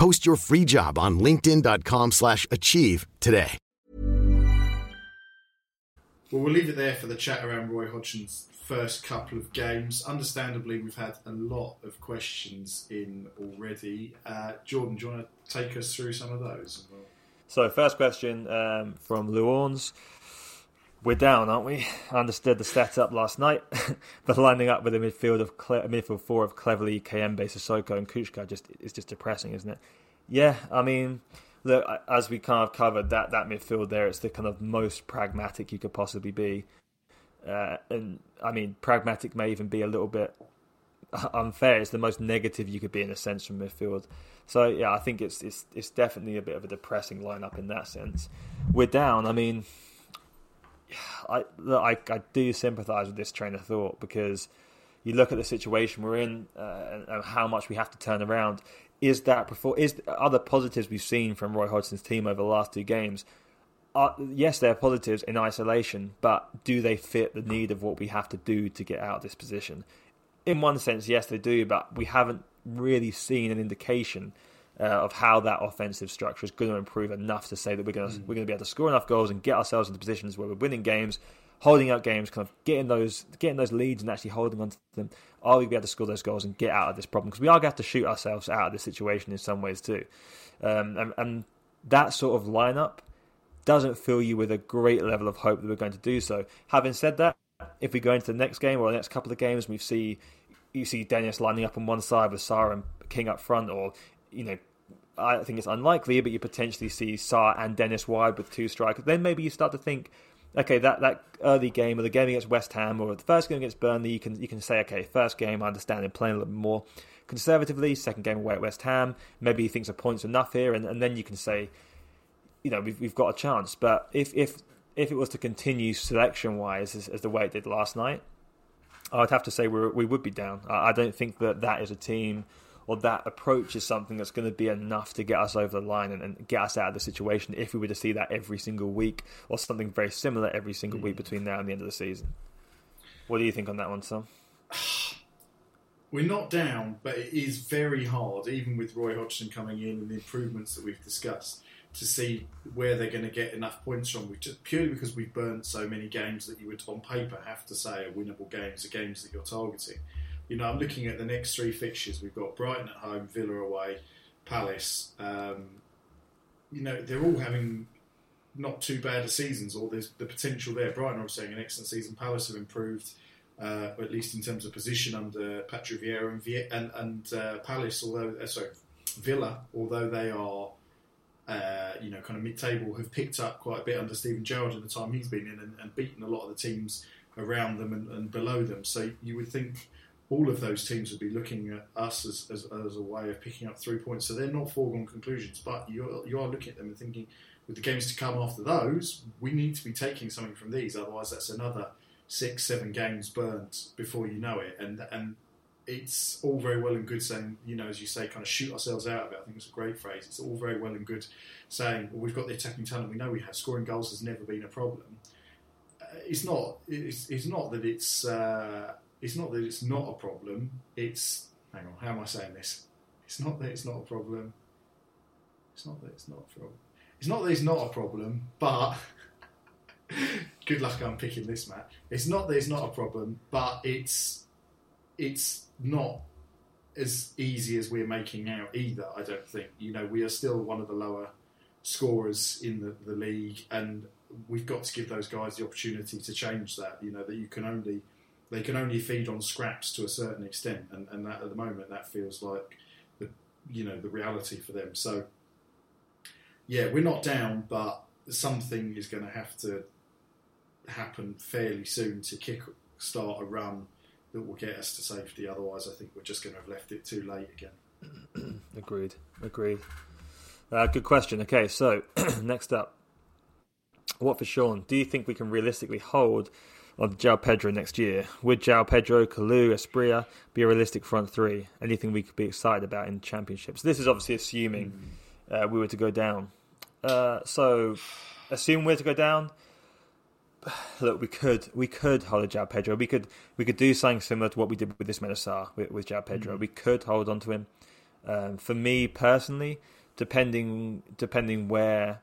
Post your free job on linkedin.com/achieve today. Well, we'll leave it there for the chat around Roy Hodgson's first couple of games. Understandably, we've had a lot of questions in already. Uh, Jordan, do you want to take us through some of those? So, first question um, from Luans. We're down, aren't we? I understood the setup last night, (laughs) but lining up with a midfield of cle- midfield four of Cleverley, Kayembe, Sissoko, and Kucka just is just depressing, isn't it? Yeah, I mean, look, as we kind of covered that that midfield there, it's the kind of most pragmatic you could possibly be, uh, and I mean, pragmatic may even be a little bit (laughs) unfair. It's the most negative you could be in a sense from midfield. So yeah, I think it's it's it's definitely a bit of a depressing lineup in that sense. We're down. I mean, I I, I do sympathise with this train of thought because you look at the situation we're in uh, and how much we have to turn around. Is that before? Is other positives we've seen from Roy Hodgson's team over the last two games? Are, yes, they're positives in isolation, but do they fit the need of what we have to do to get out of this position? In one sense, yes, they do, but we haven't really seen an indication uh, of how that offensive structure is going to improve enough to say that we're going to mm. we're going to be able to score enough goals and get ourselves into positions where we're winning games holding out games, kind of getting those getting those leads and actually holding on to them. Are we going to be able to score those goals and get out of this problem? Because we are going to have to shoot ourselves out of this situation in some ways too. Um, and, and that sort of lineup doesn't fill you with a great level of hope that we're going to do so. Having said that, if we go into the next game or the next couple of games, we see you see Dennis lining up on one side with Sarr and King up front, or you know, I think it's unlikely, but you potentially see Sarr and Dennis wide with two strikers. Then maybe you start to think, okay, that, that early game or the game against West Ham or the first game against Burnley, you can you can say, okay, first game I understand they're playing a little bit more conservatively. Second game away at West Ham, maybe he thinks a point's enough here, and, and then you can say, you know, we've we've got a chance. But if if if it was to continue selection wise as, as the way it did last night, I'd have to say we we would be down. I, I don't think that that is a team or that approach is something that's going to be enough to get us over the line and, and, get us out of the situation if we were to see that every single week or something very similar every single week hmm. between now and the end of the season. What do you think on that one, Sam? (sighs) We're not down, but it is very hard, even with Roy Hodgson coming in and the improvements that we've discussed, to see where they're going to get enough points from. Just purely because we've burnt so many games that you would, on paper, have to say are winnable games, are games that you're targeting you know, I'm looking at the next three fixtures. We've got Brighton at home, Villa away, Palace. Um, you know, they're all having not too bad a seasons, or there's the potential there. Brighton are saying an excellent season. Palace have improved, uh, at least in terms of position under Patrick Vieira and, and, and uh, Palace, although uh, sorry, Villa, although they are. Uh, you know, kind of mid-table, have picked up quite a bit under Steven Gerrard in the time he's been in, and, and beaten a lot of the teams around them and, and below them. So you would think all of those teams would be looking at us as, as, as, a way of picking up three points. So they're not foregone conclusions, but you're, you are looking at them and thinking, with the games to come after those, we need to be taking something from these. Otherwise, that's another six, seven games burnt before you know it. And and it's all very well and good saying, you know, as you say, kind of shoot ourselves out of it. I think it's a great phrase. It's all very well and good saying, well, we've got the attacking talent. We know we have. Scoring goals has never been a problem. Uh, it's not. It's, it's not that it's. Uh, it's not that it's not a problem. It's hang on, how am I saying this? It's not that it's not a problem. It's not that it's not a problem. It's not that it's not a problem, but (laughs) good luck unpicking this, Matt. It's not that it's not a problem, but it's it's not as easy as we're making out either. I don't think. You know, we are still one of the lower scorers in the, the league, and we've got to give those guys the opportunity to change that. You know, that you can only they can only feed on scraps to a certain extent, and, and that at the moment that feels like the you know the reality for them. So yeah, we're not down, but something is going to have to happen fairly soon to kick start a run that will get us to safety. Otherwise, I think we're just going to have left it too late again. (clears throat) agreed. Agreed. Uh, good question. Okay, so (clears throat) next up, what for Sean? Do you think we can realistically hold of João Pedro next year. Would João Pedro, Kalu, Asprilla be a realistic front three? Anything we could be excited about in championships? This is obviously assuming uh, we were to go down. Uh, so, assume we're to go down. (sighs) Look, we could we could hold a João Pedro. We could we could do something similar to what we did with this Sarr with, with João Pedro. Mm-hmm. We could hold on to him. Um, for me personally, depending depending where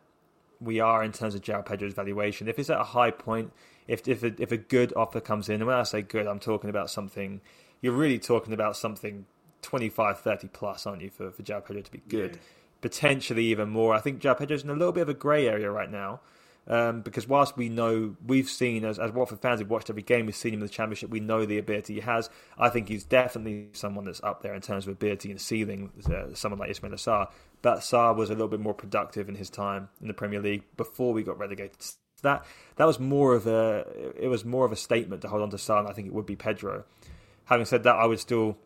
we are in terms of João Pedro's valuation, if it's at a high point, if if a, if a good offer comes in, and when I say good, I'm talking about something. You're really talking about something 25, 30 plus, aren't you, for for João Pedro to be good? Yeah. Potentially even more. I think João Pedro's in a little bit of a grey area right now. Um, because whilst we know we've seen as, as Watford fans who've watched every game, we've seen him in the Championship. We know the ability he has. I think he's definitely someone that's up there in terms of ability and ceiling. Uh, someone like Ismail Sarr, but Sarr was a little bit more productive in his time in the Premier League before we got relegated that that was more of a it was more of a statement to hold on to Sarr. I think it would be Pedro. Having said that, I would still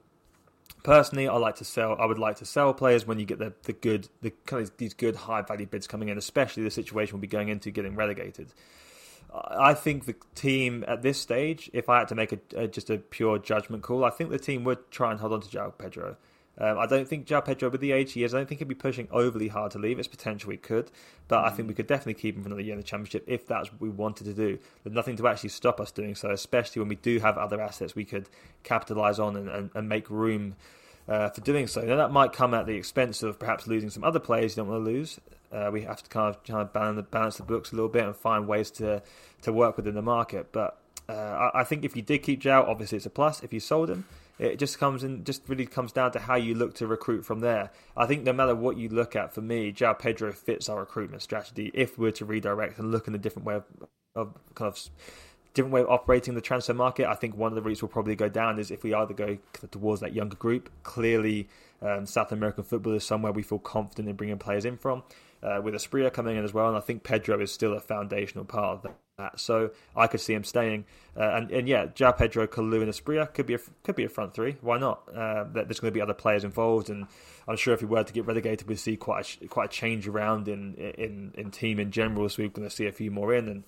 personally I like to sell. I would like to sell players when you get the the good the kind of these good high value bids coming in, especially the situation we'll be going into getting relegated. I think the team at this stage, if I had to make a, a, just a pure judgment call, I think the team would try and hold on to João Pedro. Um, I don't think João Pedro, with the age he is, I don't think he'd be pushing overly hard to leave. It's potential he could, but I think we could definitely keep him for another year in the Championship if that's what we wanted to do. There's nothing to actually stop us doing so, especially when we do have other assets we could capitalise on and, and, and, make room uh, for doing so. Now, that might come at the expense of perhaps losing some other players you don't want to lose. Uh, we have to kind of, kind of balance, balance the books a little bit and find ways to to work within the market. But uh, I, I, think if you did keep João, obviously it's a plus. If you sold him, it just comes in, just really comes down to how you look to recruit from there. I think no matter what you look at, for me, João Pedro fits our recruitment strategy. If we're to redirect and look in a different way of, of kind of different way of operating the transfer market. I think one of the routes we'll probably go down is if we either go towards that younger group. Clearly, um, South American football is somewhere we feel confident in bringing players in from. Uh, with Asprilla coming in as well, and I think Pedro is still a foundational part of that. So I could see him staying, uh, and, and yeah, João Pedro, Kalu, and Asprilla could be a, could be a front three. Why not? Uh, there's going to be other players involved, and I'm sure if we were to get relegated, we'd see quite a, quite a change around in, in in team in general. So we're going to see a few more in, and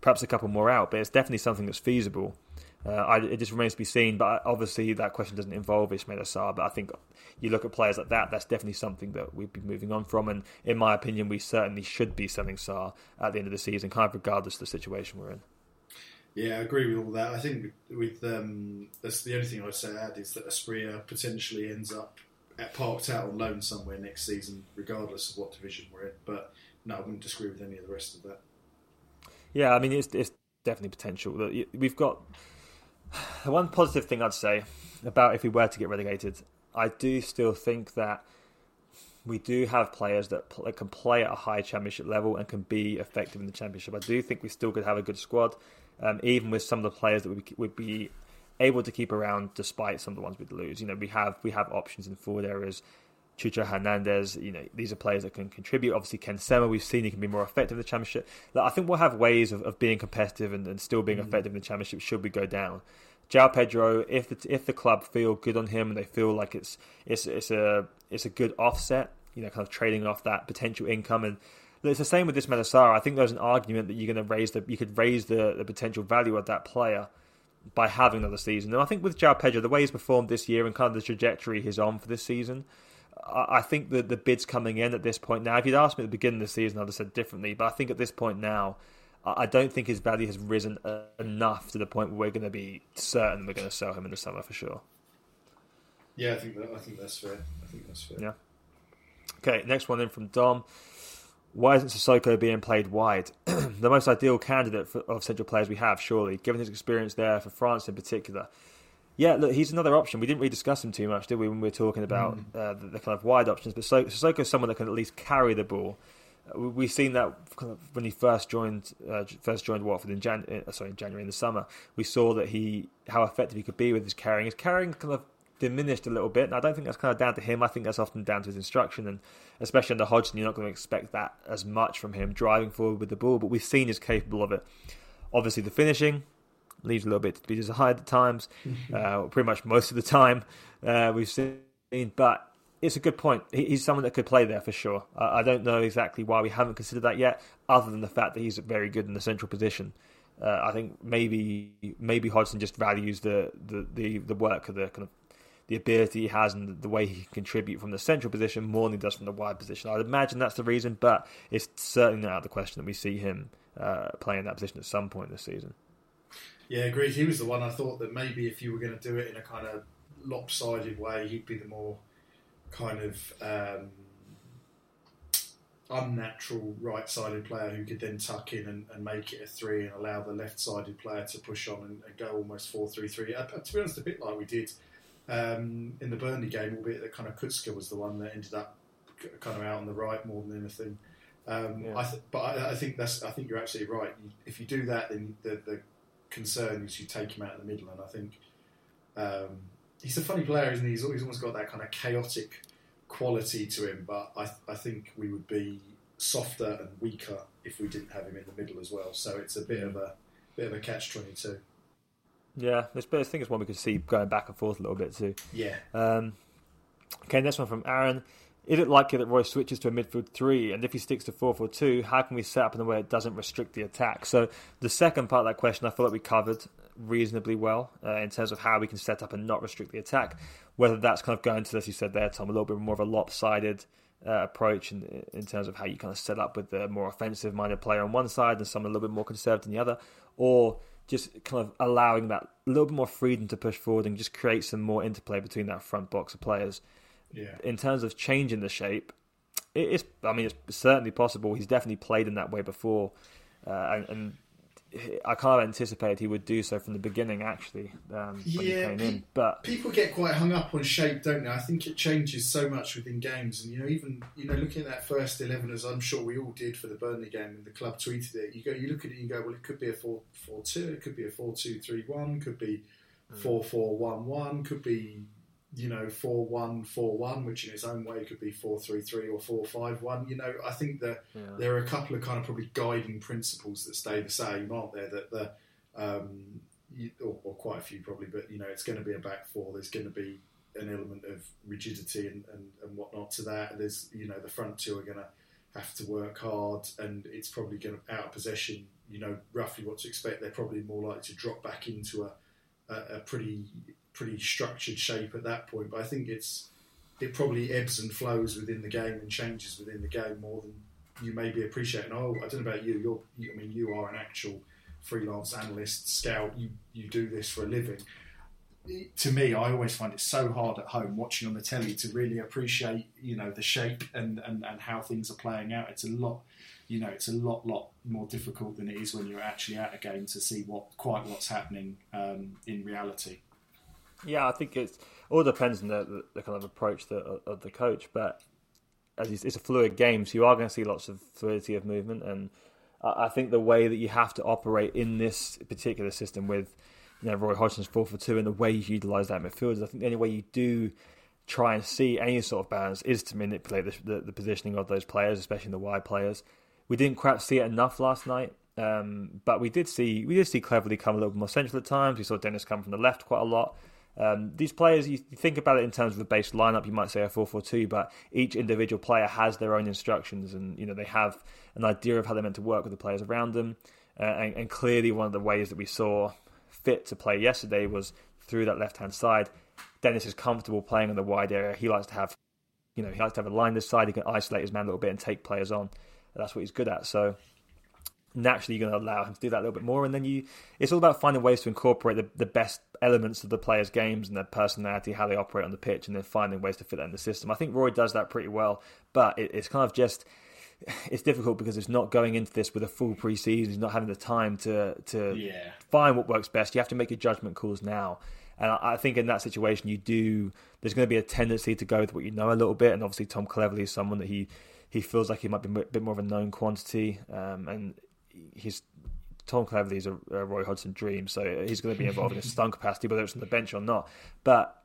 perhaps a couple more out, but it's definitely something that's feasible. Uh, I, it just remains to be seen, but obviously that question doesn't involve Ismaila Sarr. But I think you look at players like that, that's definitely something that we'd be moving on from. And in my opinion, we certainly should be selling Sarr at the end of the season, kind of regardless of the situation we're in. Yeah, I agree with all that. I think with um, that's the only thing I'd say add is that Asprilla potentially ends up at parked out on loan somewhere next season, regardless of what division we're in. But no, I wouldn't disagree with any of the rest of that. Yeah, I mean, it's, it's definitely potential. We've got (sighs) one positive thing I'd say about if we were to get relegated. I do still think that we do have players that, can play at a high championship level and can be effective in the championship. I do think we still could have a good squad, um, even with some of the players that we would be able to keep around despite some of the ones we'd lose. You know, we have we have options in forward areas. Cucho Hernandez, you know, these are players that can contribute. Obviously, Ken Sema, we've seen he can be more effective in the championship. I think we'll have ways of, of being competitive and, and still being mm. effective in the championship should we go down. João Pedro, if the, if the club feel good on him and they feel like it's it's it's a it's a good offset, you know, kind of trading off that potential income and it's the same with this Ismaila I think there's an argument that you're going to raise the you could raise the, the potential value of that player by having another season. And I think with João Pedro, the way he's performed this year and kind of the trajectory he's on for this season, I think that the bids coming in at this point now, if you'd asked me at the beginning of the season, I'd have said differently. But I think at this point now, I don't think his value has risen enough to the point where we're going to be certain we're going to sell him in the summer for sure. Yeah, I think that, I think that's fair. I think that's fair. Yeah. Okay, next one in from Dom. Why isn't Sissoko being played wide? (clears throat) the most ideal candidate for, of central players we have, surely, given his experience there for France in particular. Yeah, look, he's another option. We didn't really discuss him too much, did we, when we were talking about mm. uh, the, the, kind of wide options? But so, is someone that can at least carry the ball. Uh, we've seen that kind of when he first joined uh, first joined Watford in Jan- uh, sorry in January in the summer. We saw that he how effective he could be with his carrying. His carrying kind of diminished a little bit, and I don't think that's kind of down to him. I think that's often down to his instruction, and especially under Hodgson, you're not going to expect that as much from him driving forward with the ball. But we've seen he's capable of it. Obviously, the finishing leaves a little bit to be desired at times, (laughs) uh, pretty much most of the time uh, we've seen. But it's a good point. He's someone that could play there for sure. I don't know exactly why we haven't considered that yet, other than the fact that he's very good in the central position. Uh, I think maybe maybe Hodgson just values the, the, the, the work of the kind of the ability he has and the way he can contribute from the central position more than he does from the wide position. I'd imagine that's the reason, but it's certainly not out of the question that we see him uh, playing that position at some point this season. Yeah, agreed. He was the one I thought that maybe if you were going to do it in a kind of lopsided way, he'd be the more kind of um, unnatural right-sided player who could then tuck in and, and, make it a three and allow the left-sided player to push on and, and go almost four-three-three. Uh, to be honest, a bit like we did um, in the Burnley game, albeit that kind of Kucka was the one that ended up kind of out on the right more than anything. Um, yeah. I th- but I, I, think that's. I think you're absolutely right. If you do that, then the, the concern is you take him out in the middle, and I think um, he's a funny player, isn't he? He's, he's, almost got that kind of chaotic quality to him, but I, I think we would be softer and weaker if we didn't have him in the middle as well. So it's a bit of a bit of a catch twenty two. Yeah, I think it's one we could see going back and forth a little bit too. Yeah. Um, okay, next one from Aaron. Is it likely that Roy switches to a midfield three? And if he sticks to 4 4 2, how can we set up in a way that doesn't restrict the attack? So, the second part of that question, I feel like we covered reasonably well uh, in terms of how we can set up and not restrict the attack. Whether that's kind of going to, as you said there, Tom, a little bit more of a lopsided uh, approach in, in terms of how you kind of set up with the more offensive minded player on one side and someone a little bit more conservative on the other, or just kind of allowing that little bit more freedom to push forward and just create some more interplay between that front box of players. Yeah. In terms of changing the shape, it is. I mean, it's certainly possible. He's definitely played in that way before, uh, and, and, I kind of anticipated he would do so from the beginning. Actually, um, when he came in, but people get quite hung up on shape, don't they? I think it changes so much within games, and you know, even you know, looking at that first eleven, as I'm sure we all did for the Burnley game, and the club tweeted it. You go, you look at it, you go, well, it could be a four four two, it could be a four two three one, could be mm. four four one one, could be you know, 4 1 4 1, which in its own way could be 4 3 3 or 4 5 1. You know, I think that yeah. there are a couple of kind of probably guiding principles that stay the same, aren't there? That the, um, you, or, or, quite a few probably, but you know, it's going to be a back four. There's going to be an element of rigidity and, and, and whatnot to that. There's, you know, the front two are going to have to work hard and it's probably going to, out of possession, you know, roughly what to expect. They're probably more likely to drop back into a, a, a pretty pretty structured shape at that point. But I think it's it probably ebbs and flows within the game and changes within the game more than you maybe appreciate. And oh, I don't know about you. You're, you, I mean, you are an actual freelance analyst, scout. You you do this for a living. To me, I always find it so hard at home watching on the telly to really appreciate, you know, the shape and, and, and how things are playing out. It's a lot, you know, it's a lot, lot more difficult than it is when you're actually at a game to see what quite what's happening um, in reality. Yeah, I think it's all depends on the, the, kind of approach that, of the coach. But as it's a fluid game, so you are going to see lots of fluidity of movement, and I think the way that you have to operate in this particular system with you know Roy Hodgson's four for two and the way you utilise that midfield, I think the only way you do try and see any sort of balance is to manipulate the, the, the positioning of those players, especially the wide players. We didn't quite see it enough last night. Um, but we did see we did see Cleverley come a little more central at times. We saw Dennis come from the left quite a lot. Um, these players, you think about it in terms of the base lineup, you might say a 4 4 2, but each individual player has their own instructions and you know they have an idea of how they're meant to work with the players around them. Uh, and, and, clearly, one of the ways that we saw fit to play yesterday was through that left hand side. Dennis is comfortable playing in the wide area. He likes to have, you know, he likes to have a line this side. He can isolate his man a little bit and take players on. That's what he's good at. So naturally you're going to allow him to do that a little bit more. And then you, it's all about finding ways to incorporate the, the best elements of the players' games and their personality, how they operate on the pitch, and then finding ways to fit that in the system. I think Roy does that pretty well, but it, it's kind of just it's difficult because it's not going into this with a full preseason. He's not having the time to to yeah. find what works best. You have to make your judgment calls now. And I think in that situation, you do. There's going to be a tendency to go with what you know a little bit, and obviously Tom Cleverley is someone that he he feels like he might be a bit more of a known quantity, um, and he's Tom Cleverley is a, a, Roy Hodgson dream, so he's going to be involved in some capacity, whether it's on the bench or not. But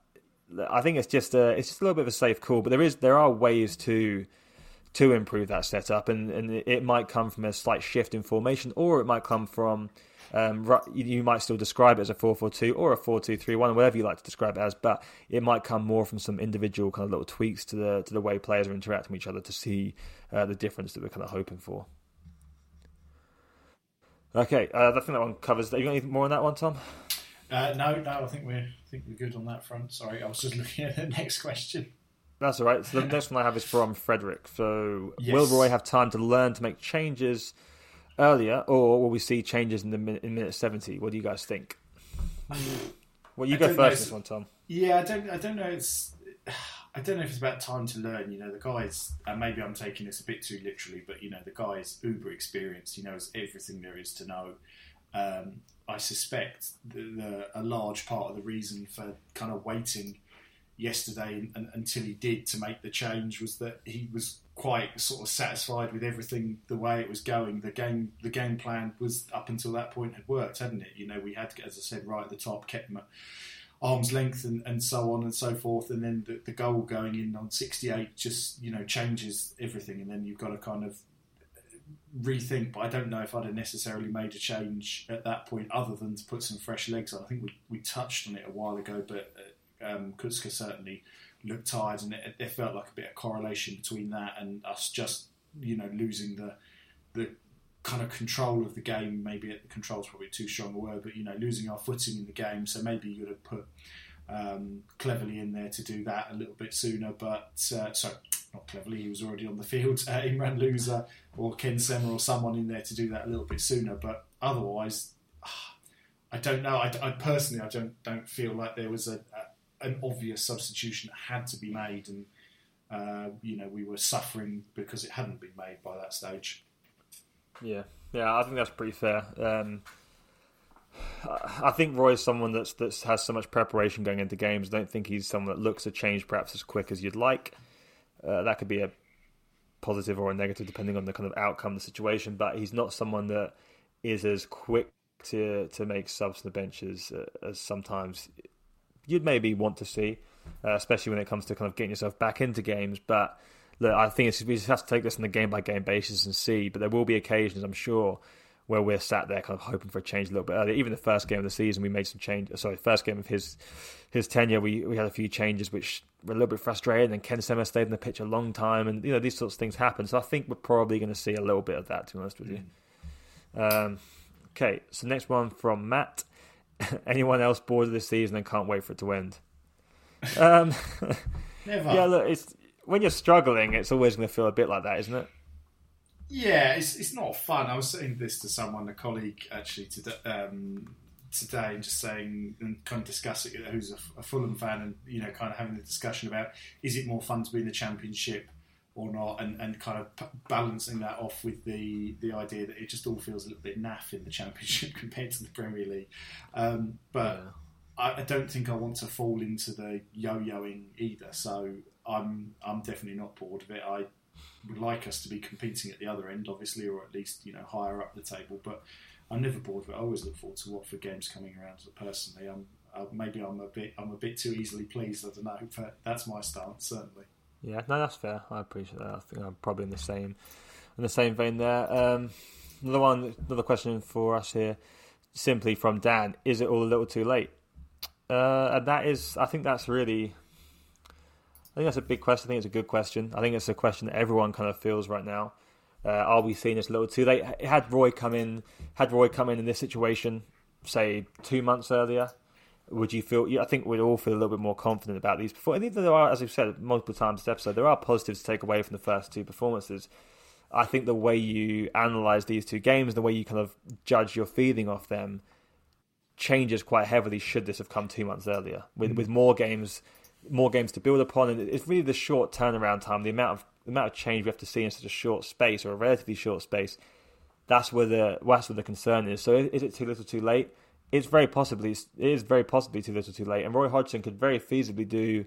I think it's just a, it's just a little bit of a safe call. But there is there are ways to to improve that setup, and, and it might come from a slight shift in formation, or it might come from um, you might still describe it as a 4-4-2 or a 4-2-3-1, whatever you like to describe it as, but it might come more from some individual kind of little tweaks to the to the way players are interacting with each other to see uh, the difference that we're kind of hoping for. Okay, uh, I think that one covers. Have you got anything more on that one, Tom? Uh, no, no. I think we're I think we're good on that front. Sorry, I was just (laughs) looking at the next question. That's all right. So the next one I have is from Frederick. So, yes. will Roy have time to learn to make changes earlier, or will we see changes in the minute, in minute seventy? What do you guys think? Well, you I go first. This one, Tom. Yeah, I don't. I don't know. It's. I don't know if it's about time to learn. You know, the guy's, and maybe I'm taking this a bit too literally, but you know, the guy's uber experienced. He knows everything there is to know. Um, I suspect the, the, a large part of the reason for kind of waiting yesterday and, until he did to make the change was that he was quite sort of satisfied with everything the way it was going. The game, the game plan was up until that point had worked, hadn't it? You know, we had, as I said, right at the top, kept him at arm's length and, and so on and so forth. And then the, the goal going in on 68 just, you know, changes everything. And then you've got to kind of rethink. But I don't know if I'd have necessarily made a change at that point other than to put some fresh legs on. I think we, we touched on it a while ago, but uh, um, Kucka certainly looked tired and it, it felt like a bit of correlation between that and us just, you know, losing the the kind of control of the game. Maybe the control's probably too strong a word, but you know, losing our footing in the game. So maybe you'd have put um, Cleverley in there to do that a little bit sooner. But uh, sorry, not Cleverley. He was already on the (laughs) field. Uh, Imran Louza or Ken Sema or someone in there to do that a little bit sooner. But otherwise, I don't know. I, I personally, I don't don't feel like there was a, a an obvious substitution that had to be made and uh, you know, we were suffering because it hadn't been made by that stage. Yeah, yeah, I think that's pretty fair. Um, I think Roy is someone that's that has so much preparation going into games. I don't think he's someone that looks to change perhaps as quick as you'd like. Uh, that could be a positive or a negative depending on the kind of outcome of the situation. But he's not someone that is as quick to to make subs on the benches uh, as sometimes you'd maybe want to see, uh, especially when it comes to kind of getting yourself back into games. But look, I think we just have to take this on a game by game basis and see. But there will be occasions, I'm sure, where we're sat there kind of hoping for a change a little bit earlier. Even the first game of the season, we made some change. Sorry, first game of his his tenure, we, we had a few changes which were a little bit frustrating. And Ken Sema stayed in the pitch a long time, and you know these sorts of things happen. So I think we're probably going to see a little bit of that. To be honest with you. Um, okay, so next one from Matt. (laughs) Anyone else bored of this season and can't wait for it to end? Um, (laughs) Never. Yeah, look, it's when you're struggling, it's always going to feel a bit like that, isn't it? Yeah, it's it's not fun. I was saying this to someone, a colleague actually today, um, today, and just saying and kind of discussing it, who's a, a, Fulham fan, and you know, kind of having the discussion about is it more fun to be in the Championship or not, and, and kind of p- balancing that off with the the idea that it just all feels a little bit naff in the Championship (laughs) compared to the Premier League. Um, but yeah. I, I don't think I want to fall into the yo-yoing either. So I'm I'm definitely not bored of it. I would like us to be competing at the other end, obviously, or at least you know higher up the table. But I'm never bored of it. I always look forward to Watford games coming around. Personally, I'm uh, maybe I'm a bit I'm a bit too easily pleased. I don't know, but that's my stance certainly. Yeah, no, that's fair. I appreciate that. I think I'm probably in the same in the same vein there. Um, another one, another question for us here, simply from Dan: Is it all a little too late? Uh, and that is, I think that's really I think that's a big question. I think it's a good question. I think it's a question that everyone kind of feels right now. Uh, are we seeing this a little too late? Had Roy come in, had Roy come in in this situation, say two months earlier, would you feel? I think we'd all feel a little bit more confident about these. Before, and there are, as we've said multiple times this episode, there are positives to take away from the first two performances. I think the way you analyze these two games, the way you kind of judge your feeling off them, changes quite heavily. Should this have come two months earlier, with mm. with more games more games to build upon, and it's really the short turnaround time, the amount of the amount of change we have to see in such a short space or a relatively short space. That's where the that's where the concern is. So, is it too little, too late? It's very possibly it is very possibly too little, too late. And Roy Hodgson could very feasibly do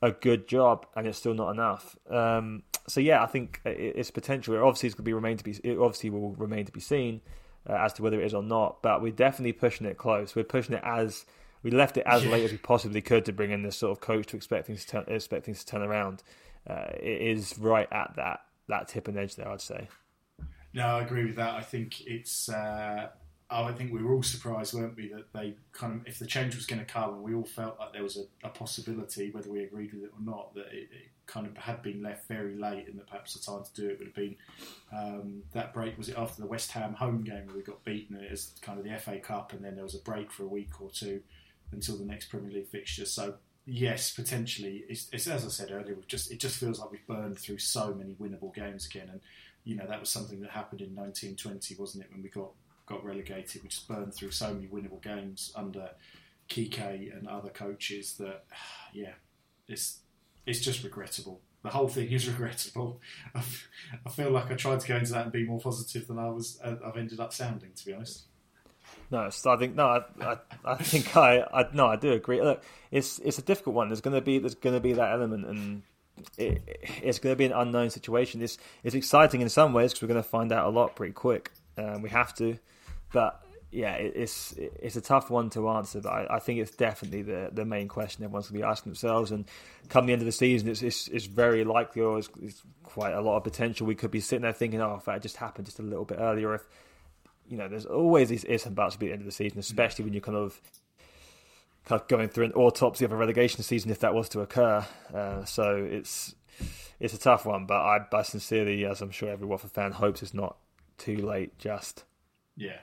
a good job, and it's still not enough. Um, so, yeah, I think it's potential. It obviously, it's going to be remain to be. It obviously will remain to be seen uh, as to whether it is or not. But we're definitely pushing it close. We're pushing it as we left it as yeah. late as we possibly could to bring in this sort of coach to expect things to turn, expect things to turn around. Uh, it is right at that that tip and edge there, I'd say. No, I agree with that. I think it's. Uh, I think we were all surprised, weren't we, that they kind of, if the change was going to come, and we all felt like there was a, a possibility, whether we agreed with it or not, that it, it, kind of had been left very late, and that perhaps the time to do it would have been um, that break. Was it after the West Ham home game where we got beaten as kind of the FA Cup, and then there was a break for a week or two until the next Premier League fixture. So yes, potentially, it's, it's, as I said earlier, we've just it just feels like we've burned through so many winnable games again, and you know that was something that happened in 1920, wasn't it, when we got got relegated? We just burned through so many winnable games under Quique and other coaches that, (sighs) yeah, it's it's just regrettable. The whole thing is (laughs) regrettable. I feel like I tried to go into that and be more positive than I was. Uh, I've ended up sounding, to be honest. No, I think no, I, I, I think (laughs) I, I, no, I do agree. Look, it's it's a difficult one. There's going to be there's going to be that element, and it, it's going to be an unknown situation. It's it's exciting in some ways because we're going to find out a lot pretty quick. Um, we have to, but yeah, it, it's it's a tough one to answer. But I, I, think it's definitely the the main question everyone's going to be asking themselves. And come the end of the season, it's it's, it's very likely, or it's, it's, quite a lot of potential. We could be sitting there thinking, oh, if that just happened just a little bit earlier, if you know, there's always these ifs and buts to be at the end of the season, especially when you're kind of, kind of going through an autopsy of a relegation season if that was to occur. Uh, so it's it's a tough one, but I, I sincerely, as I'm sure every Watford fan hopes, it's not too late. Just yeah,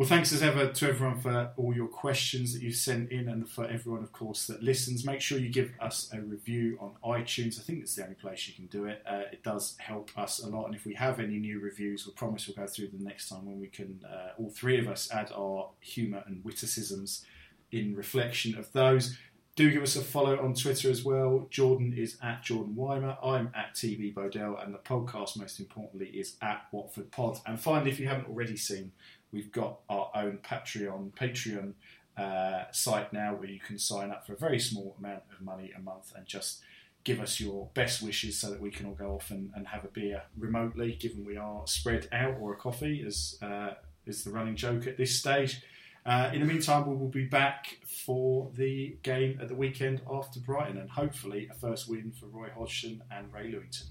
well, thanks as ever to everyone for all your questions that you've sent in, and for everyone, of course, that listens. Make sure you give us a review on iTunes. I think it's the only place you can do it. Uh, it does help us a lot, and if we have any new reviews, we promise we'll go through them next time when we can, uh, all three of us, add our humour and witticisms in reflection of those. Do give us a follow on Twitter as well. Jordan is at Jordan Weimer. I'm at TB Bodell, and the podcast, most importantly, is at Watford Pod. And finally, if you haven't already seen, we've got our own Patreon Patreon uh, site now where you can sign up for a very small amount of money a month and just give us your best wishes so that we can all go off and, and have a beer remotely, given we are spread out, or a coffee, as uh, is the running joke at this stage. Uh, in the meantime, we will be back for the game at the weekend after Brighton and hopefully a first win for Roy Hodgson and Ray Lewington.